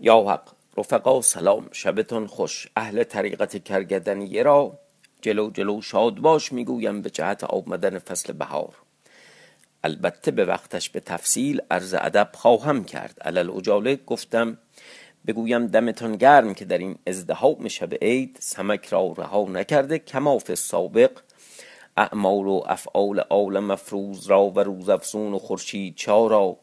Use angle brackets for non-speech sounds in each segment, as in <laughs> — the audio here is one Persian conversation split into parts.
یا حق. رفقا سلام. شبتان خوش. اهل طریقت کرگدنیه را. جلو جلو شاد باش می‌گویم به جهت آمدن فصل بهار. البته به وقتش به تفصیل عرض ادب خواهم کرد. علل اجاله گفتم بگویم دمتان گرم که در این ازدهام شب عید سمک را رها نکرده کماف سابق. اعمال و افعال آل مفروض را و روزافزون و خورشید چارا.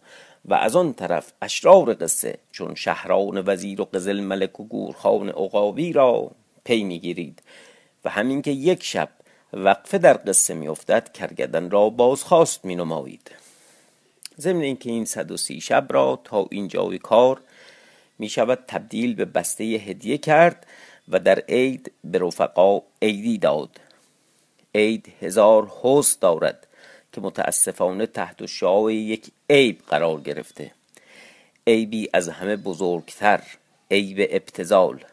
و از آن طرف اشرار قصه چون شهران وزیر و قزل ملک و گورخان عقابی را پی می‌گیرید. و همین که یک شب وقفه در قصه میافتد کرگدن را بازخواست می نمایید ضمن اینکه این صد و سی شب را تا اینجای کار می شود تبدیل به بسته هدیه کرد و در عید به رفقا عیدی داد. عید هزار حس دارد. که متاسفانه تحت شعاع یک عیب قرار گرفته. عیبی از همه بزرگتر عیب ابتزال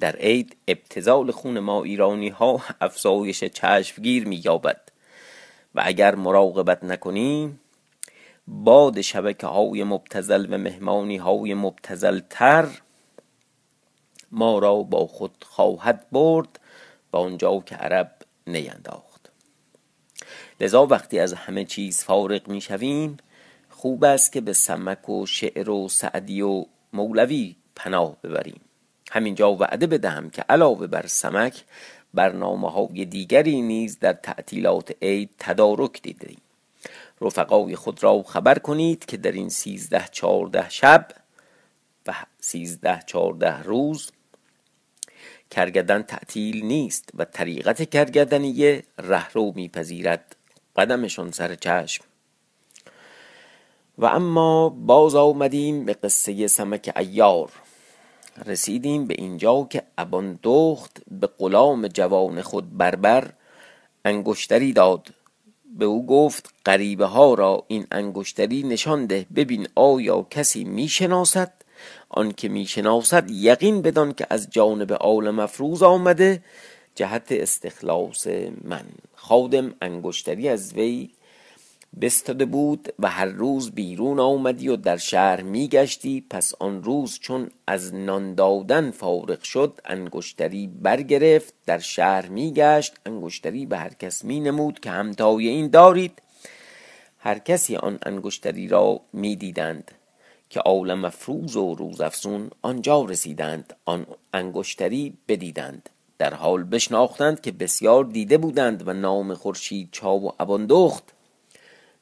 در عید ابتزال خون ما ایرانی ها افزایش چشمگیر می یابد و اگر مراقبت نکنیم باد شبکه های مبتزل و مهمانی های مبتزل تر ما را با خود خواهد برد به آنجا که عرب نینداخت. لذا وقتی از همه چیز فارغ می شویم خوب است که به سمک و شعر و سعدی و مولوی پناه ببریم. همینجا وعده بدهم که علاوه بر سمک برنامه های دیگری نیز در تعطیلات عید تدارک دیدیم رفقای خود را خبر کنید که در این سیزده چارده شب و سیزده چارده روز کرگدن تعطیل نیست و طریقت کرگدنیه رهرو میپذیرد. قدمشان سر چشم. و اما باز آمدیم به قصه سمک ایار رسیدیم به اینجا که ابان دخت به غلام جوان خود بربر انگشتری داد. به او گفت غریبه ها را این انگشتری نشان ده ببین آیا کسی می‌شناسد. آنکه می‌شناسد یقین بدان که از جانب آل مفروض آمده جهت استخلاص من. خادم انگشتری از وی بستده بود و هر روز بیرون آمدی و در شهر میگشتی. پس آن روز چون از نان دادن فارغ شد انگشتری برگرفت در شهر میگشت. انگشتری به هر کس می نمود که همتای این دارید. هر کسی آن انگشتری را می‌دیدند که آل مفروض و روزافزون آنجا رسیدند. آن انگشتری بدیدند. در حال بشناختند که بسیار دیده بودند و نام خورشید چاو و اباندخت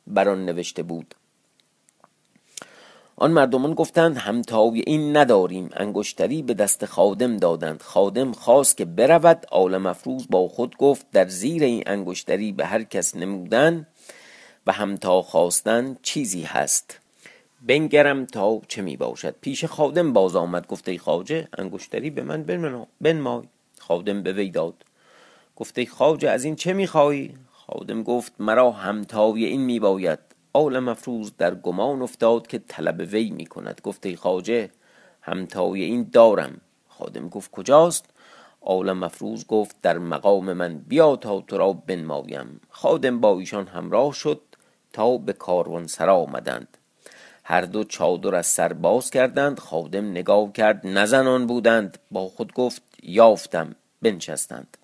بر آن نوشته بود. آن مردمان گفتند همتای این نداریم. انگشتری به دست خادم دادند. خادم خواست که برود. آل مفروض با خود گفت در زیر این انگشتری به هر کس نمودن و همتا خواستن چیزی هست. بنگرم تا چه می باشد پیش خادم باز آمد گفته خواجه انگشتری به من بنمای. خادم به وی داد. گفته خواجه از این چه می‌خواهی؟ خادم گفت مرا همتای این می باید آل مفروض در گمان افتاد که طلب وی می کند گفته خواجه همتای این دارم. خادم گفت کجاست؟ آل مفروض گفت در مقام من بیا تا تو را بنمایم. خادم با ایشان همراه شد تا به کاروان سرا آمدند. هر دو چادر از سر باز کردند. خادم نگاه کرد نزنان بودند. با خود گفت یافتم بنشستند.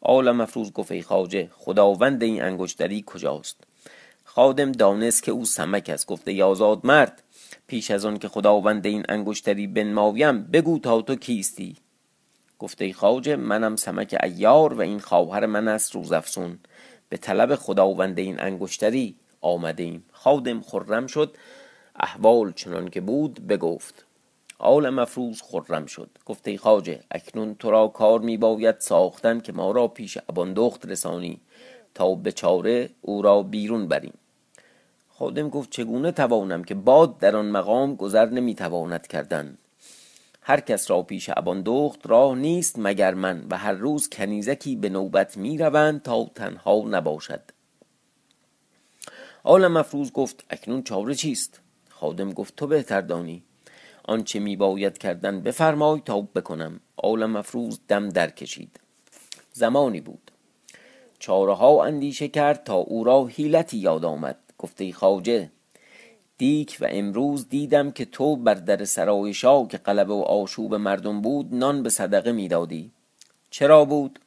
آل مفروض گفت ای خواجه خداوند این انگشتری کجاست؟ خادم دانست که او سمک است. گفته یازاد مرد پیش از آن که خداوند این انگشتری بنمایم بگو تا تو کیستی. گفته ای خواجه منم سمک ایار و این خواهر من است روزافسون به طلب خداوند این انگشتری آمده ایم خادم خرم شد احوال چنان که بود بگفت. آل مفروض خرم شد. گفته ای خواجه اکنون تو را کار می باید ساختن که ما را پیش اباندخت رسانی. تا به چاره او را بیرون بریم. خادم گفت چگونه توانم که باد در آن مقام گذر نمی تواند کردن؟ هر کس را پیش اباندخت راه نیست مگر من و هر روز کنیزکی به نوبت می روند تا تنها نباشد. آل مفروض گفت اکنون چاره چیست؟ خادم گفت تو بهتر دانی. آنچه می باید کردن بفرمای تا بکنم. آل مفروض دم در کشید زمانی بود. چاره ها اندیشه کرد تا او را حیلتی یاد آمد. گفته خواجه دیک و امروز دیدم که تو بر در سرای شاه که قلبه و آشوب مردم بود نان به صدقه می‌دادی. چرا بود؟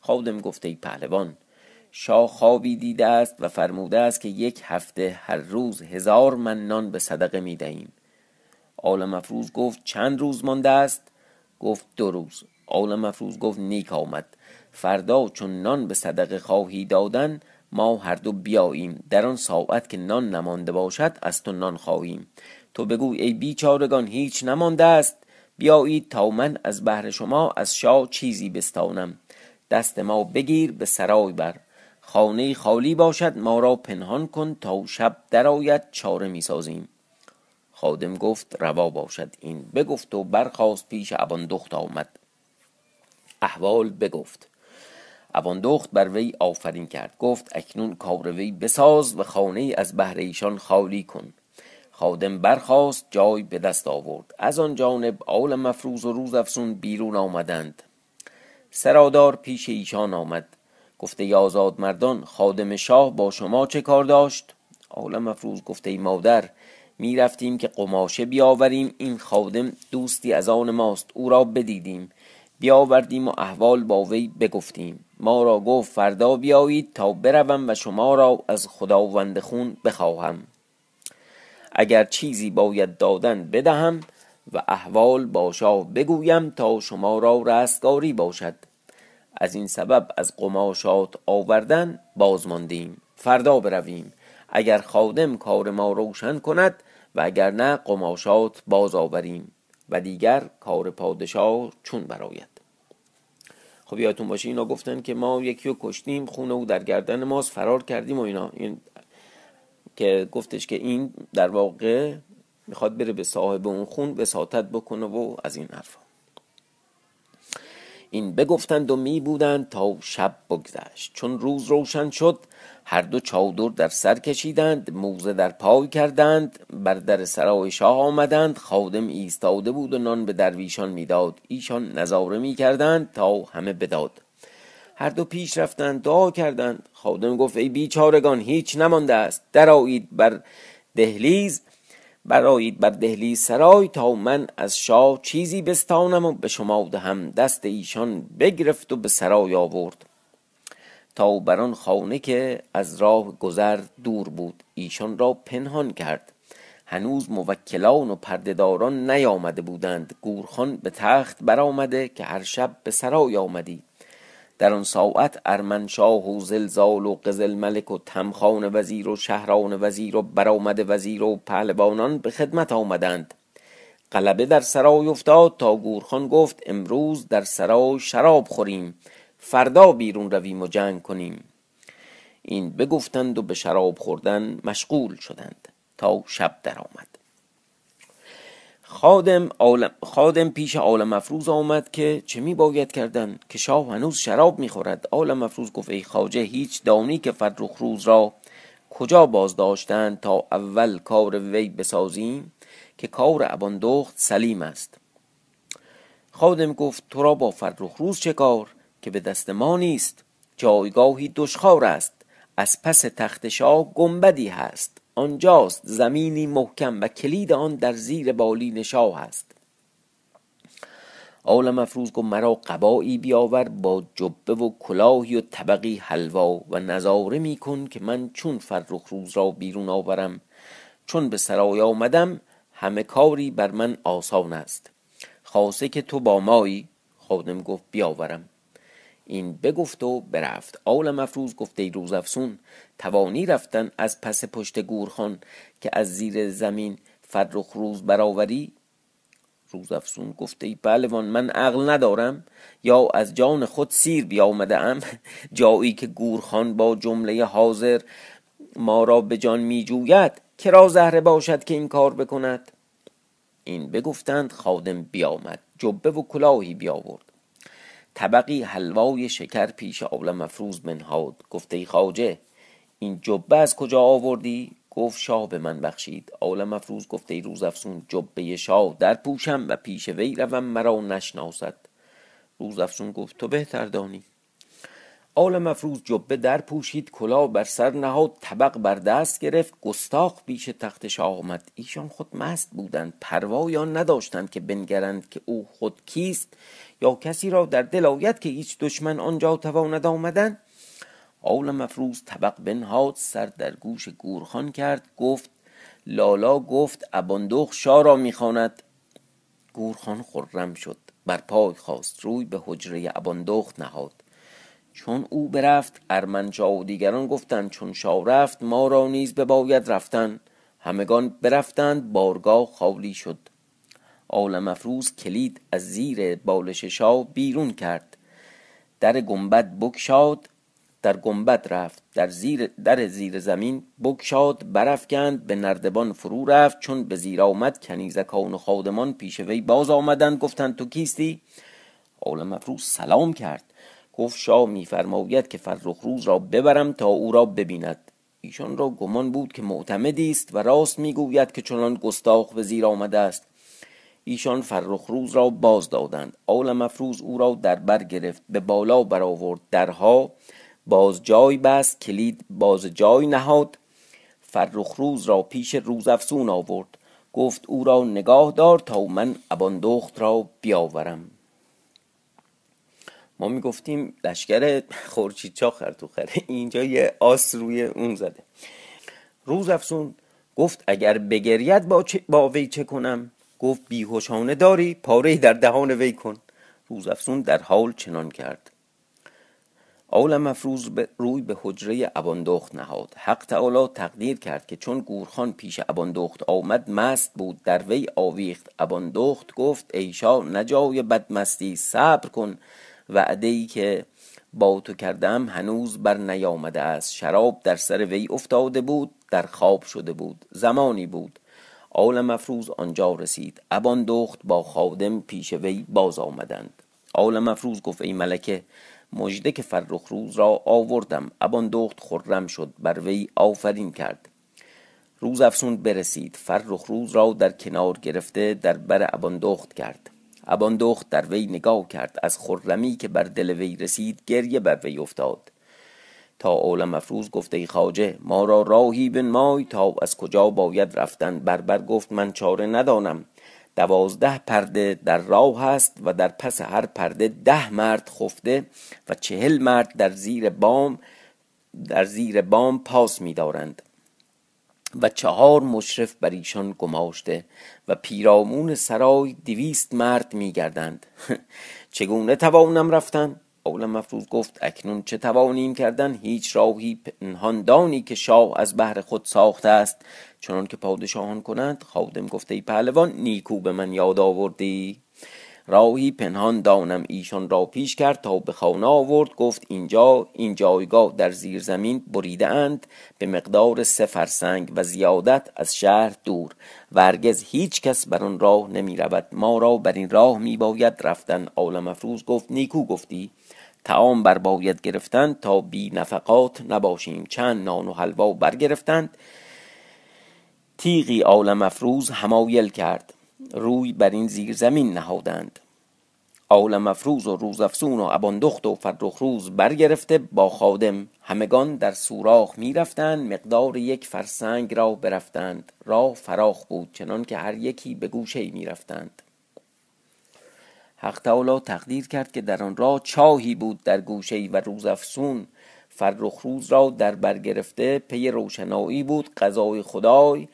خادم گفته پهلوان شاه خوابی دیده است و فرموده است که یک هفته هر روز هزار من نان به صدقه می دهیم آل مفروض گفت چند روز مانده است؟ گفت دو روز. آل مفروض گفت نیک آمد. فردا چون نان به صدقه خواهی دادن ما هر دو بیاییم. در آن ساعت که نان نمانده باشد از تو نان خواهیم. تو بگوی ای بیچارگان هیچ نمانده است؟ بیایید تا من از بهر شما از شاه چیزی بستانم. دست ما بگیر به سرای بر. خانه خالی باشد ما را پنهان کن تا شب درآید چاره می‌سازیم. خادم گفت روا باشد این. بگفت و برخواست پیش ابان دخت آمد. احوال بگفت. ابان دخت بر وی آفرین کرد. گفت اکنون کار وی بساز و خانه از بهر ایشان خالی کن. خادم برخواست جای به دست آورد. از آن جانب آل مفروز و روز افسون بیرون آمدند. سرادار پیش ایشان آمد. گفته ای آزاد مردان خادم شاه با شما چه کار داشت؟ آل مفروز گفته ای مادر می رفتیم که قماشه بیاوریم. این خادم دوستی از آن ماست. او را بدیدیم. بیاوردیم و احوال با وی بگفتیم. ما را گفت فردا بیایید تا بروم و شما را از خداوند خون بخواهم. اگر چیزی باید دادن بدهم و احوال با شاه بگویم تا شما را رستگاری باشد. از این سبب از قماشات آوردن باز ماندیم فردا برویم. اگر خادم کار ما روشن کند و اگر نه قماشات باز آوریم و دیگر کار پادشاه چون براید خب یادتون باشه اینا گفتن که ما یکی رو کشتیم خونه او در گردن ماست فرار کردیم و اینا. این که گفتش که این در واقع می‌خواد بره به صاحب اون خون وساطت بکنه و از این حرفا. این بگفتند و می بودند تا شب بگذشت. چون روز روشن شد هر دو چادر در سر کشیدند موزه در پای کردند بر در سرای شاه آمدند خادم ایستاده بود و نان به درویشان می‌داد. ایشان نظاره می کردند تا همه بداد. هر دو پیش رفتند دعا کردند. خادم گفت ای بیچارگان هیچ نمانده است. درآیید بر دهلیز برایید بر دهلیز سرای تا من از شاه چیزی بستانم و به شما دهم. دست ایشان بگرفت و به سرای آورد. تا بر آن خانه که از راه گذر دور بود ایشان را پنهان کرد. هنوز موکلان و پردهداران نیامده بودند. گورخان به تخت برآمده که هر شب به سرای آمدی. در آن ساعت ارمنشاه و زلزال و قزل ملک و تمخان وزیر و شهران وزیر و برآمده وزیر و پهلوانان به خدمت آمدند. قلبه در سرای افتاد تا گورخان گفت امروز در سرای شراب خوریم. فردا بیرون رویم و جنگ کنیم. این بگفتند و به شراب خوردن مشغول شدند تا شب درآمد. خادم, خادم پیش عالم افروز آمد که چه می باید کردن که شاه هنوز شراب می خورد عالم افروز گفت ای خاجه هیچ دانی که فرخ روز را کجا باز داشتند تا اول کار وی بسازیم که کار اباندخت سلیم است. خادم گفت تو را با فرخ روز چه کار؟ که به دست ما نیست. جایگاهی دشخار است. از پس تخت شاه گنبدی هست. آنجاست زمینی محکم و کلید آن در زیر بالین شاه است. آل مفروض گفت مرا قبایی بیاور با جبه و کلاهی و طبقی حلوا و نظاره می کن که من چون فرخ روز را بیرون آورم. چون به سرای آمدم همه کاری بر من آسان است. خاصه که تو با مایی خادم گفت بیاورم. این بگفت و برفت. آل مفروض گفته ای روز افسون توانی رفتن از پس پشت گورخان که از زیر زمین فرخ روز برآوری؟ روز افسون گفته ای پهلوان من عقل ندارم یا از جان خود سیر بیامده ام <laughs> جایی که گورخان با جمله حاضر ما را به جان می جوید کرا زهره باشد که این کار بکند؟ این بگفتند خادم بیامد جبه و کلاهی بیاورد. طبقی حلوای شکر پیش آل مفروز بنهاد. گفته خاجه این جبه از کجا آوردی؟ گفت شاه به من بخشید. آل مفروز گفته ای روز افسون جبه شاه در پوشم و پیش وی روم مرا نشناسد. روز افسون گفت تو بهتر دانی. آل مفروض جبه در پوشید کلا بر سر نهاد طبق بر دست گرفت. گستاخ پیش تخت شاه آمد. ایشان خود مست بودند. پروا نداشتند که بنگرند که او خود کیست یا کسی را در دل آید که هیچ دشمن آنجا تواند آمدن؟ آل مفروز طبق بنهاد سر در گوش گورخان کرد. گفت لالا گفت اباندخ شاه را می‌خواند. گورخان خرم شد. بر پای خواست روی به حجره اباندخت نهاد. چون او برفت ارمنشاه و دیگران گفتند چون شاه رفت ما را نیز بباید رفتن. همگان برفتند بارگاه خالی شد. آل مفروز کلید از زیر بالش شاه بیرون کرد. در گنبد بکشاد در گنبد رفت. در زیر در زیر زمین بکشاد برافکند به نردبان فرو رفت. چون به زیر آمد کنیزکان و خادمان پیش وی باز آمدند گفتند تو کیستی؟ آل مفروز سلام کرد. گفت شاه میفرماید که فرخ روز را ببرم تا او را ببیند. ایشان را گمان بود که معتمدی است و راست می‌گوید که چنان گستاخ به زیر آمده است. ایشان فرخ روز را باز دادند. آل مفروز او را در بر گرفت به بالا برآورد. درها باز جای بست کلید باز جای نهاد. فرخ روز را پیش روز افسون آورد. گفت او را نگاه دار تا من اباندخت را بیاورم. ما می‌گفتیم لشکر تو خره. اینجا یه آس روی اون زده. روز افسون گفت اگر بگرید با, با وی چه کنم؟ گفت بیهوشانه داری پاره در دهان وی کن. روز افسون در حال چنان کرد. اول مفروض روی به حجره اباندخت نهاد. حق تعالی تقدیر کرد که چون گورخان پیش اباندخت آمد مست بود در وی آویخت اباندخت گفت ایشا نجای بدمستی صبر کن. وعده ای که با تو کردم هنوز بر نیامده است. شراب در سر وی افتاده بود در خواب شده بود. زمانی بود. آل مفروز آنجا رسید. ابان دخت با خادم پیش وی باز آمدند. آل مفروز گفت ای ملکه مژده که فرخ روز را آوردم ابان دخت خرم شد بر وی آفرین کرد. روز افسون برسید. فرخ روز را در کنار گرفته در بر ابان دخت کرد. ابان دخت در وی نگاه کرد از خرمی که بر دل وی رسید گریه بر وی افتاد. تا اول مفروض گفته خاجه ما را راهی مای تا از کجا باید رفتن؟ بربر گفت من چاره ندانم. دوازده پرده در راه هست و در پس هر پرده ده مرد خفته و چهل مرد در زیر بام در زیر بام پاس می‌دارند. و چهار مشرف بر ایشان گماشته و پیرامون سرای دویست مرد میگردند <laughs> چگونه توانم رفتن؟ اول مفروض گفت اکنون چه توانیم کردن؟ هیچ راهی پنهاندانی که شاه از بهر خود ساخته است. چنان که پادشاهان کنند خادم گفته ای پهلوان نیکو به من یاد آوردی. راهی پنهان دانم ایشان را پیش کرد تا به خانه آورد. گفت اینجا این جایگاه در زیر زمین بریده اند. به مقدار سه فرسنگ و زیادت از شهر دور. و هرگز هیچ کس بر آن راه نمی رود. ما را بر این راه می باید رفتن. عالم افروز گفت نیکو گفتی. تعام بر باید گرفتن تا بی نفقات نباشیم. چند نان و حلوا برگرفتند. تیغی عالم افروز همایل کرد. روی بر این زیر زمین نهادند. عالم افروز و روزافزون و اباندخت و فرخ روز برگرفته با خادم. همگان در سوراخ می‌رفتند مقدار یک فرسنگ را برفتند. راه فراخ بود چنان که هر یکی به گوشه می‌رفتند. حق تعالی تقدیر کرد که در آن راه چاهی بود در گوشه و روزافسون فرخ روز را در برگرفته پی روشنایی بود قضای خدای.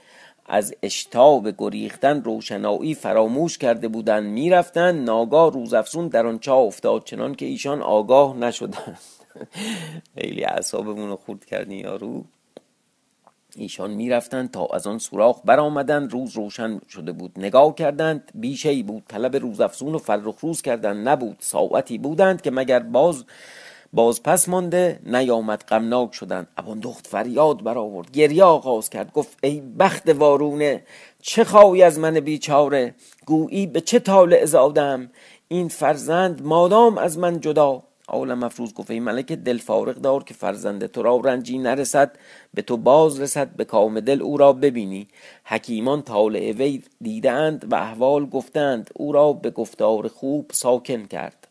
از اشتاب گریختن روشنایی فراموش کرده بودند. می‌رفتند ناگاه روزافسون در آن چاه افتاد چنان که ایشان آگاه نشدند. <laughs> خیلی اعصابمون رو خورد کردین یارو. ایشان می‌رفتند تا از آن سوراخ برآمدند. روز روشن شده بود. نگاه کردند. بیشه ای بود. طلب روزافزون و فرخ روز کردند. نبود. ساعتی بودند که مگر باز باز پس مانده نیامد غمناک شدند ابان دخت فریاد برآورد. گریه آغاز کرد. گفت ای بخت وارونه چه خواهی از من بیچاره؟ گویی به چه طالع زادم؟ این فرزند مادام از من جدا. عالم مفروض گفت ای ملک دل فارغ دار که فرزند تو را رنجی نرسد. به تو باز رسد. به کام دل او را ببینی. حکیمان طالع وی دیدند و احوال گفتند. او را به گفتار خوب ساکن کرد.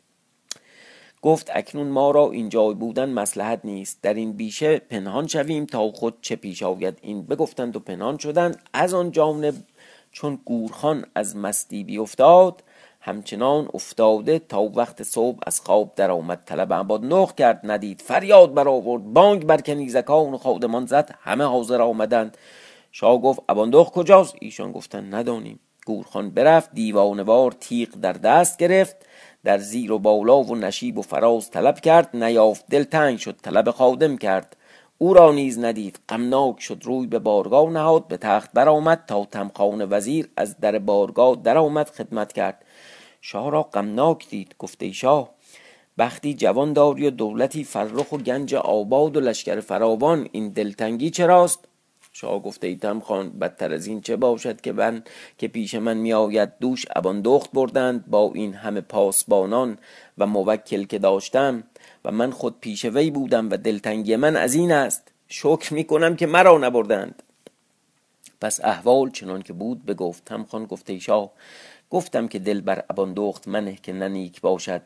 گفت اکنون ما را اینجا بودن مسلحت نیست. در این بیشه پنهان شویم تا خود چه پیش آید. این بگفتند و پنهان شدند. از آن جانب چون گورخان از مستی بیافتاد همچنان افتاده تا وقت صبح از خواب در آمد طلب عباد نخ کرد ندید. فریاد برآورد. بانگ بر کنیزکان و خادمان زد. همه حاضر آمدند. شاه گفت اباندخ کجاست؟ ایشان گفتند ندانیم. گورخان برفت دیوانوار تیغ در دست گرفت. در زیر و بالا و نشیب و فراز طلب کرد نیافت دل تنگ شد طلب خادم کرد. او را نیز ندید غمناک شد روی به بارگاه نهاد به تخت برآمد تا تمخان وزیر از در بارگاه درآمد خدمت کرد. شاه را غمناک دید گفته شاه بختی جوان داری و دولتی فرخ و گنج آباد و لشکر فراوان این دلتنگی چراست؟ شاه گفته ایتم خان بدتر از این چه باشد که من که پیش من می آید دوش ابان دخت بردند با این همه پاسبانان و موکل که داشتم و من خود پیش وی بودم و دلتنگی من از این است. شکر می کنم که مرا نبردند. پس احوال چنان که بود بگفتم خان گفته شاه گفتم که دل بر ابان دخت منه که ننیک باشد.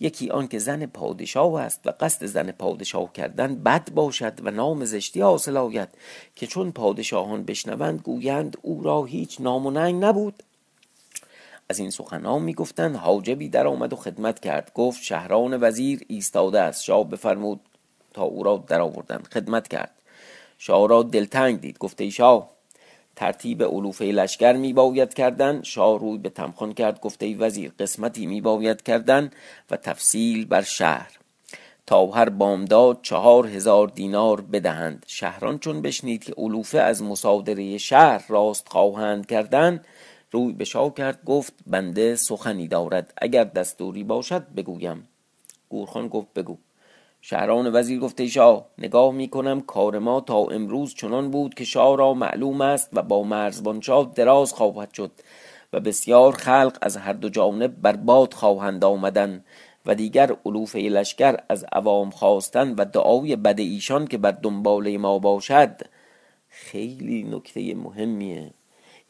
یکی آن که زن پادشاه است و قصد زن پادشاه کردن بد باشد و نام زشتی حاصل آید که چون پادشاهان بشنوند گویند او را هیچ نام و ننگ نبود. از این سخنان می‌گفتند حاجبی در آمد و خدمت کرد. گفت شهران وزیر ایستاده است. شاه بفرمود تا او را در آوردند خدمت کرد. شاه را دلتنگ دید. گفته شاه ترتیب علوفه لشکر می باید کردن. شاه روی به تمخان کرد گفته وزیر قسمتی می باید کردن و تفصیل بر شهر. تا هر بامداد چهار هزار دینار بدهند. شهران چون بشنید که علوفه از مصادره شهر راست خواهند کردن روی به شاه کرد گفت بنده سخنی دارد. اگر دستوری باشد بگویم. گورخان گفت بگو. شهران وزیر گفته شاه نگاه می کنم کار ما تا امروز چنان بود که شاه را معلوم است و با مرزبان شاه دراز خواهد شد و بسیار خلق از هر دو جانب بر باد خواهند آمدن و دیگر علوف لشکر از عوام خواستن و دعای بد ایشان که بر دنبال ما باشد خیلی نکته مهمیه.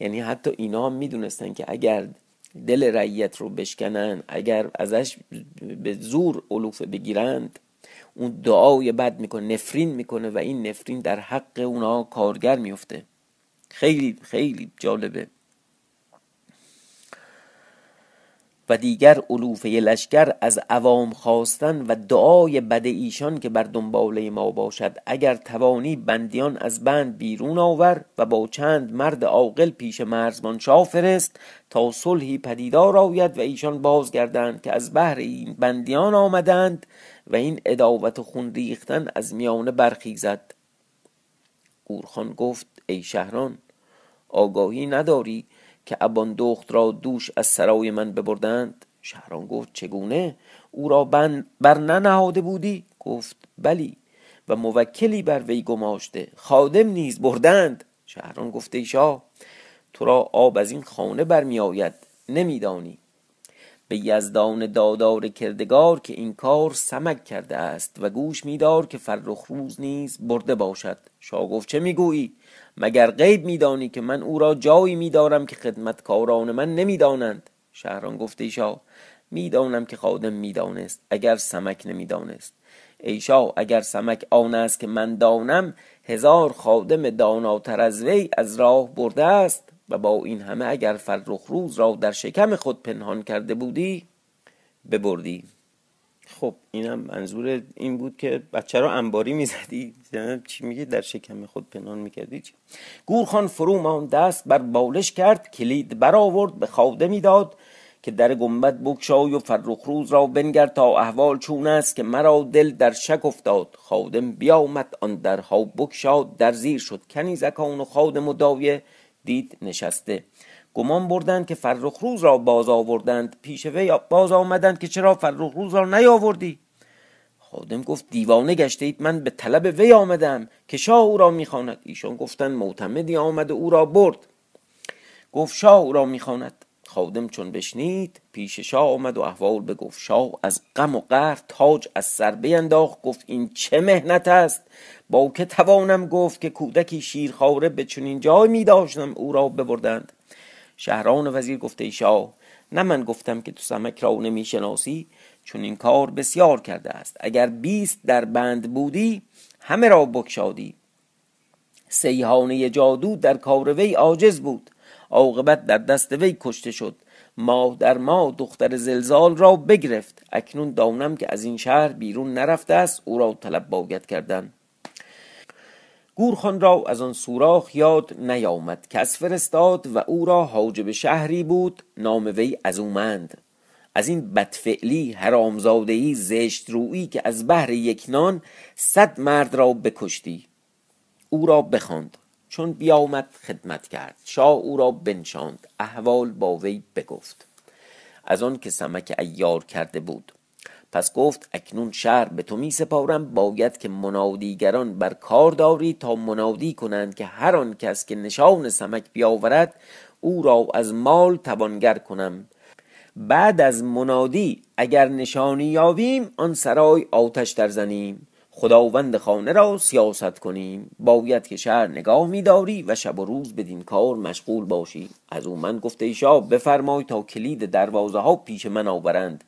یعنی حتی اینا هم می‌دونستن که اگر دل رعیت رو بشکنن اگر ازش به زور علوفه بگیرند اون دعای بد می‌کنه نفرین می‌کنه و این نفرین در حق اونا کارگر میفته خیلی خیلی جالبه. و دیگر علوفه لشکر از عوام خواستن و دعای بد ایشان که بر دنباله ما باشد. اگر توانی بندیان از بند بیرون آور و با چند مرد عاقل پیش مرزبان شاه فرست تا صلحی پدیدار آید و ایشان بازگردند که از بهر این بندیان آمدند و این اداوت خون ریختن از میانه برخیزد گورخان گفت ای شهران آگاهی نداری که ابان دخت را دوش از سرای من ببردند؟ شهران گفت چگونه؟ او را بر ننهاده بودی؟ گفت بلی و موکلی بر وی گماشته خادم نیز بردند. شهران گفته شاه تو را آب از این خانه برمی آید نمیدانی. به یزدان دادار کردگار که این کار سمک کرده است و گوش میدار که فرخ روز نیز برده باشد. شاه گفت چه می‌گویی؟ مگر غیب میدانی که من او را جایی میدارم که خدمتکاران من نمی‌دانند؟ شهران گفته شاه می‌دانم که خادم می‌دانست اگر سمک نمی‌دانست. ای شاه اگر سمک آن است که من دانم هزار خادم داناتر از وی از راه برده است. و با این همه اگر فرخ روز را در شکم خود پنهان کرده بودی ببردی. خب اینم منظور این بود که بچه رو انباری می‌زدی. چی میگه در شکم خود پنهان می‌کردی چی؟ گورخان فرو مان دست بر بالش کرد کلید برآورد به خاده می‌داد که در گنبد بکشای و فرخ روز را بنگر تا احوال چون است که مرا دل در شک افتاد. خادم بیامد آن درها بکشاد در زیر شد کنیزکان و خادم و دایه. دید نشسته. گمان بردند که فرخ روز را باز آوردند. پیش وی باز آمدند که چرا فرخ روز را نیاوردی؟ خادم گفت دیوانه گشته اید من به طلب وی آمدم که شاه او را می‌خواند. ایشان گفتند معتمدی آمد او را برد. گفت شاه او را می‌خواند. خادم چون بشنید پیش شاه آمد و احوال بگفت شاه از غم و قهر تاج از سر بینداخت گفت این چه مهنت است؟ با که توانم گفت که کودکی شیرخواره به چنین جای می داشتم او را ببردند. شهران وزیر گفته ای شاه نه من گفتم که تو سمک را نمی‌شناسی چون این کار بسیار کرده است. اگر بیست در بند بودی همه را بکشادی سیحانه جادو در کار وی عاجز بود. عاقبت در دست وی کشته شد. ماه در ماه دختر زلزال را بگرفت. اکنون دانم که از این شهر بیرون نرفته است او را طلب باید کردن. گورخان را از آن سوراخ یاد نیامد. کس فرستاد و او را حاجب شهری بود. نام وی ازومند از این بدفعلی حرامزادهای زشت رویی که از بهر یک نان صد مرد را بکشتی. او را بخواند. چون بیامد خدمت کرد. شاه او را بنشاند. احوال با وی بگفت. از آن که سمک ایار کرده بود. پس گفت اکنون شهر به تو می سپارم. باید که منادیگران بر کار داری تا منادی کنند که هر آن کس که نشان سمک بیاورد او را از مال توانگر کنم. بعد از منادی اگر نشانی یابیم آن سرای آتش در زنیم. خداوند خانه را سیاست کنیم. باید که شهر نگاه میداری و شب و روز بدین کار مشغول باشی. از او من گفته ایشا بفرمای تا کلید دروازه ها پیش من آورند.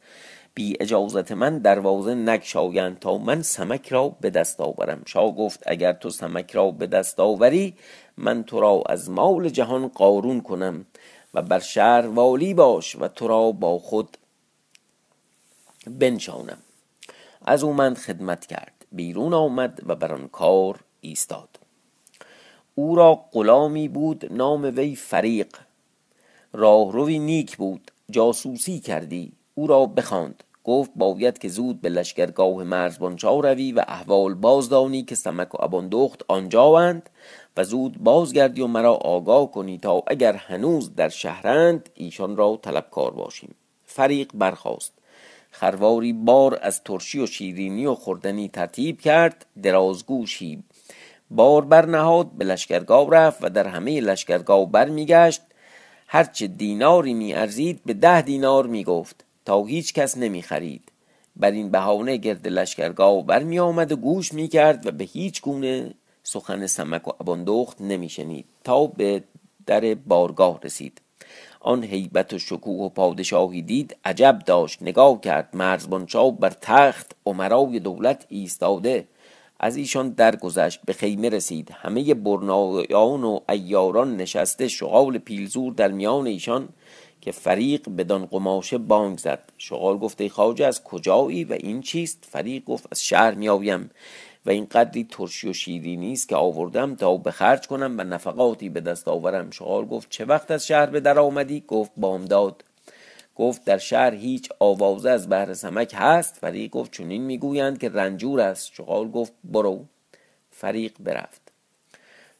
بی اجازت من دروازه نگشایند تا من سمک را به دست آورم. شاه گفت اگر تو سمک را به دست آوری من تو را از مال جهان قارون کنم و بر شهر والی باش و تو را با خود بنشانم. از او من خدمت کرد. بیرون آمد و بر آن کار ایستاد. او را غلامی بود نام وی فریق. راهروی نیک بود جاسوسی کردی. او را بخواند. گفت باید که زود به لشکرگاه مرزبانچا روی و احوال بازدانی که سمک و اباندخت آنجااند و زود بازگردی و مرا آگاه کنی تا اگر هنوز در شهرند ایشان را طلبکار باشیم. فریق برخاست. خرواری بار از ترشی و شیرینی و خوردنی ترتیب کرد درازگوشی بار برنهاد به لشکرگاه رفت و در همه لشکرگاه برمیگشت. هرچه دیناری می ارزید به ده دینار می گفت تا هیچ کس نمی خرید بر این بهانه گرد لشکرگاه برمی آمد و گوش می کرد و به هیچ گونه سخن سمک و اباندخت نمی شنید تا به در بارگاه رسید. آن هیبت و شکوه و پادشاهی دید عجب داشت نگاه کرد مرزبانشاه بر تخت عمرای دولت ایستاده. از ایشان درگذشت به خیمه رسید. همه برنایان و ایاران نشسته شغال پیلزور در میان ایشان که فریق بدان قماشه بانگ زد. شغال گفته ای خواجه از کجایی و این چیست؟ فریق گفت از شهر میآیم. و این قدری ترشی و شیرینی است که آوردم تا به خرج کنم و نفقاتی به دست آورم. شغال گفت چه وقت از شهر به در آمدی؟ گفت بامداد. گفت در شهر هیچ آوازه از بهر سمک هست؟ فریق گفت چونین می‌گویند که رنجور است. شغال گفت برو. فریق برفت.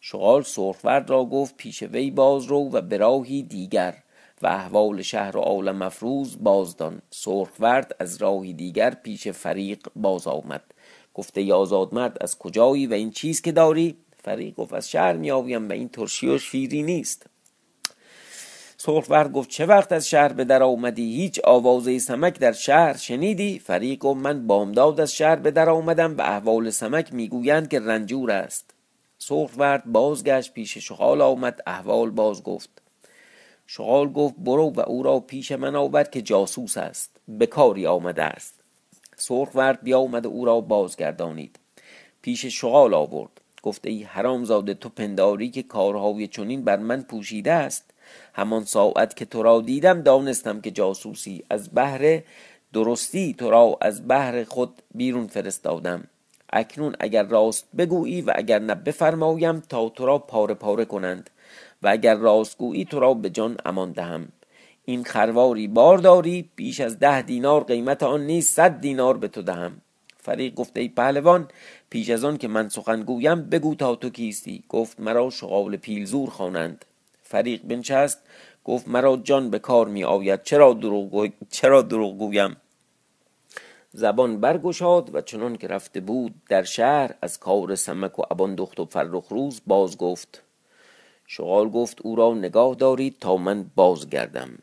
شغال سرخورد را گفت پیش وی باز رو و به راهی دیگر و احوال شهر و عالم مفروض بازدان سرخورد از راهی دیگر پیش فریق باز آمد. گفته ای آزاد مرد از کجایی و این چیز که داری؟ فریق گفت از شهر میآویم و این ترشی و شیری نیست. سرخورد گفت چه وقت از شهر به در آمدی؟ هیچ آوازه سمک در شهر شنیدی؟ فریق گفت من بامداد از شهر به در آمدم و احوال سمک می‌گویند که رنجور است. سرخورد بازگشت پیش شغال آمد احوال باز گفت. شغال گفت برو و او را پیش من آورد که جاسوس است به کاری آمده است. سرخورد بیامد و او را بازگردانید. پیش شغال آورد. گفته ای حرامزاده تو پنداری که کارهای چنین بر من پوشیده است. همان ساعت که تو را دیدم دانستم که جاسوسی از بهر درستی تو را از بهر خود بیرون فرستادم. اکنون اگر راست بگویی و اگر نه بفرمایم تا تو را پاره پاره کنند و اگر راستگویی تو را به جان امان دهم. این خرواری بار داری بیش از ده دینار قیمت آن نیست صد دینار به تو دهم. فریق گفته ای پهلوان پیش از آن که من سخن گویم بگو تا تو کیستی. گفت مرا شغال پیلزور خوانند. فریق بنشست گفت مرا جان به کار می آید. چرا دروغ, چرا دروغ گویم؟ زبان برگشاد و چنان که رفته بود در شهر از کار سمک و ابان دخت و فرخ روز باز گفت. شغال گفت او را نگاه دارید تا من بازگردم.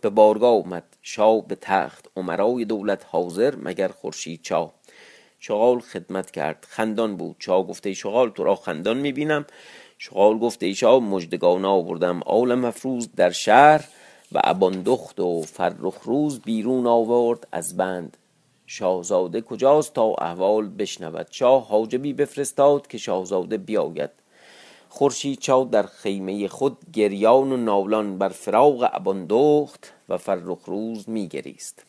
به بارگاه اومد. شاه به تخت. عمرای دولت حاضر مگر خورشید چا شغال خدمت کرد. خندان بود. چا گفته شغال تو را خندان می‌بینم. شغال گفت ایشا مجدگان آوردم. آل مفروز در شهر و اباندخت و فرخ روز بیرون آورد از بند. شاهزاده کجاست تا احوال بشنود؟ شاه حاجبی بفرستاد که شاهزاده بیاید. خورشید چا در خیمه خود گریان و نالان بر فراغ اباندخت و فرخ روز میگریست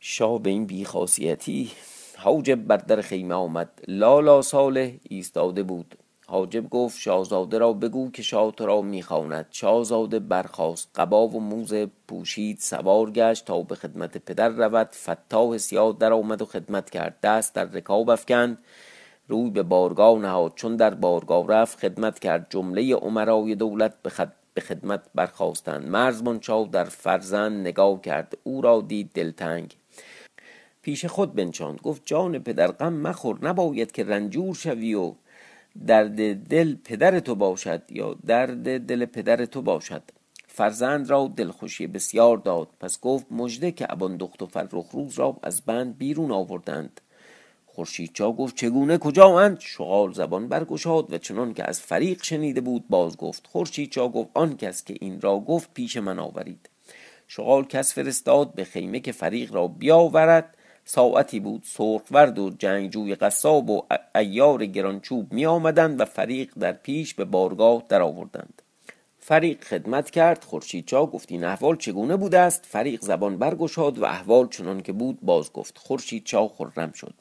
شاه به این بیخاصیتی حاجب بر در خیمه آمد. لالا صالح ایستاده بود. حاجب گفت شاهزاده را بگو که شاه تو را می‌خواند شاهزاده برخاست. قبا و موز پوشید سوار گشت تا به خدمت پدر رود. فتاح سیاه در آمد و خدمت کرد. دست در رکاب افکند. روی به بارگاه نهاد چون در بارگاه رفت خدمت کرد. جمله عمرای دولت به, خد... به خدمت برخواستند مرزبان شاه در فرزند نگاه کرد. او را دید دلتنگ. پیش خود بنشاند. گفت جان پدر غم مخور. نباید که رنجور شوی و درد دل پدر تو باشد یا درد دل پدر تو باشد. فرزند را دلخوشی بسیار داد. پس گفت مژده که ابان دخت و فرخ روز را از بند بیرون آوردند. خورشید چا گفت چگونه کجا اند شغال زبان برگشاد و چنان که از فریق شنیده بود باز گفت خورشید چا گفت آن کس که این را گفت پیش من آورید. شغال کس فرستاد به خیمه که فریق را بیاورد. ساعتی بود سرخورد و جنگجوی قصاب و ایار گرانچوب می آمدند و فریق در پیش به بارگاه در آوردند. فریق خدمت کرد. خورشید چا گفت این احوال چگونه بوده است؟ فریق زبان برگشاد و احوال چنان که بود باز گفت. خورشید چا خرم شد.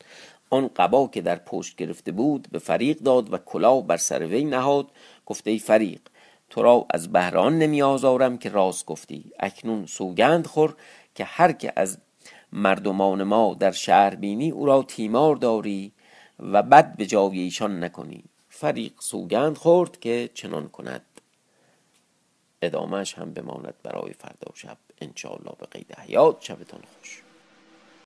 آن قبا که در پشت گرفته بود به فریق داد و کلاه بر سر وی نهاد گفته ای فریق تو را از بهران نمی آزارم که راست گفتی. اکنون سوگند خور که هر که از مردمان ما در شهر بینی او را تیمار داری و بد به جای ایشان نکنی. فریق سوگند خورد که چنان کند. ادامهش هم بماند برای فردا شب. انشاءالله به قید حیات. شبتان خوش.